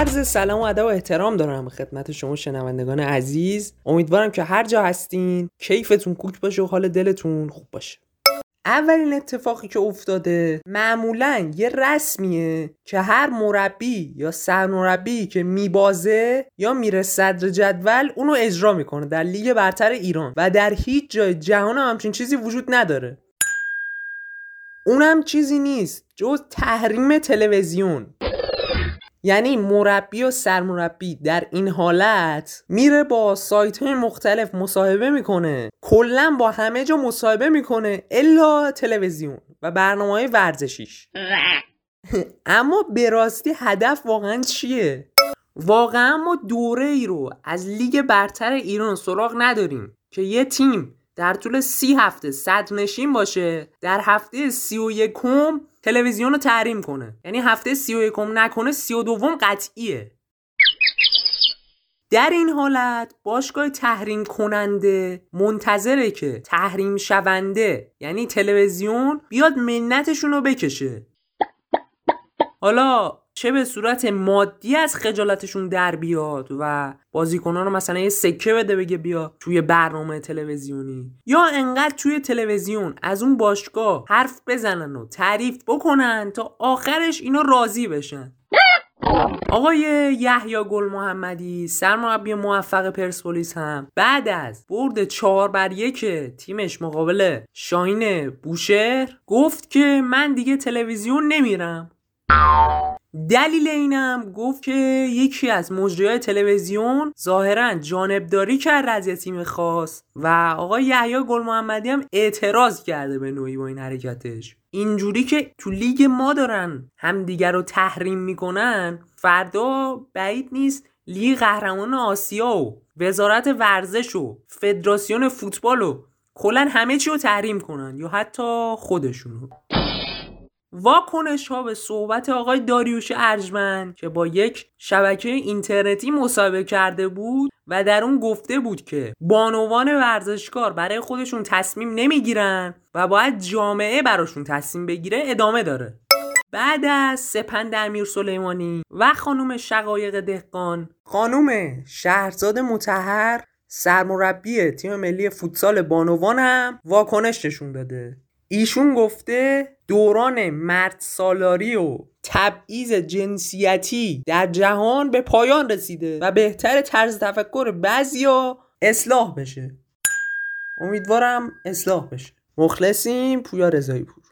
عرض سلام و ادب و احترام دارم خدمت شما شنوندگان عزیز. امیدوارم که هر جا هستین کیفتون کوک باشه و حال دلتون خوب باشه. اولین اتفاقی که افتاده معمولا یه رسمیه که هر مربی یا سرمربی که میبازه یا میره صدر جدول اونو اجرا می‌کنه در لیگ برتر ایران و در هیچ جای جهان هم همچین چیزی وجود نداره. اونم چیزی نیست جز تحریم تلویزیون. یعنی مربی و سرمربی در این حالت میره با سایت های مختلف مصاحبه می‌کنه کلا با همه جا مصاحبه می‌کنه الا تلویزیون و برنامه های ورزشیش اما به راستی هدف واقعا چیه؟ واقعا ما دوره ای رو از لیگ برتر ایران سراغ نداریم که یه تیم در طول سی هفته صد نشین باشه در هفته سی و یکم تلویزیون رو تحریم کنه. یعنی هفته سی و یکم نکنه سی و دوم قطعیه. در این حالت باشگاه تحریم کننده منتظره که تحریم شونده یعنی تلویزیون بیاد منتشون رو بکشه. حالا چه به صورت مادی از خجالتشون در بیاد و بازیکنان رو مثلا یه سکه بده بگه بیا توی برنامه تلویزیونی. یا انقدر توی تلویزیون از اون باشگاه حرف بزنن و تعریف بکنن تا آخرش اینا راضی بشن. آقای یحیی گل محمدی سرمربی موفق پرسپولیس هم. بعد از برد چهار بر یک تیمش مقابل شاهین بوشهر گفت که من دیگه تلویزیون نمیرم. دلیل اینم گفت که یکی از مجریای تلویزیون ظاهرا جانبداری کرد از یه تیم خاص و آقای یحیی گل محمدی هم اعتراض کرده به نوعی با این حرکتش. اینجوری که تو لیگ ما دارن همدیگر رو تحریم می‌کنن فردا بعید نیست لیگ قهرمان آسیا و وزارت ورزش و فدراسیون فوتبال و کلا همه چی رو تحریم کنن یا حتی خودشونو. واکنش ها به صحبت آقای داریوش ارجمند که با یک شبکه اینترنتی مصاحبه کرده بود و در اون گفته بود که بانوان ورزشکار برای خودشون تصمیم نمی‌گیرن و باید جامعه براشون تصمیم بگیره ادامه داره. بعد از سپند امیر سلیمانی و خانم شقایق دهقان خانم شهرزاد متحر سرمربی تیم ملی فوتسال بانوان هم واکنش نشون داده. ایشون گفته دوران مرد سالاری و تبعیض جنسیتی در جهان به پایان رسیده و بهتر طرز تفکر بعضیا اصلاح بشه. امیدوارم اصلاح بشه. مخلصیم پویا رضایی پور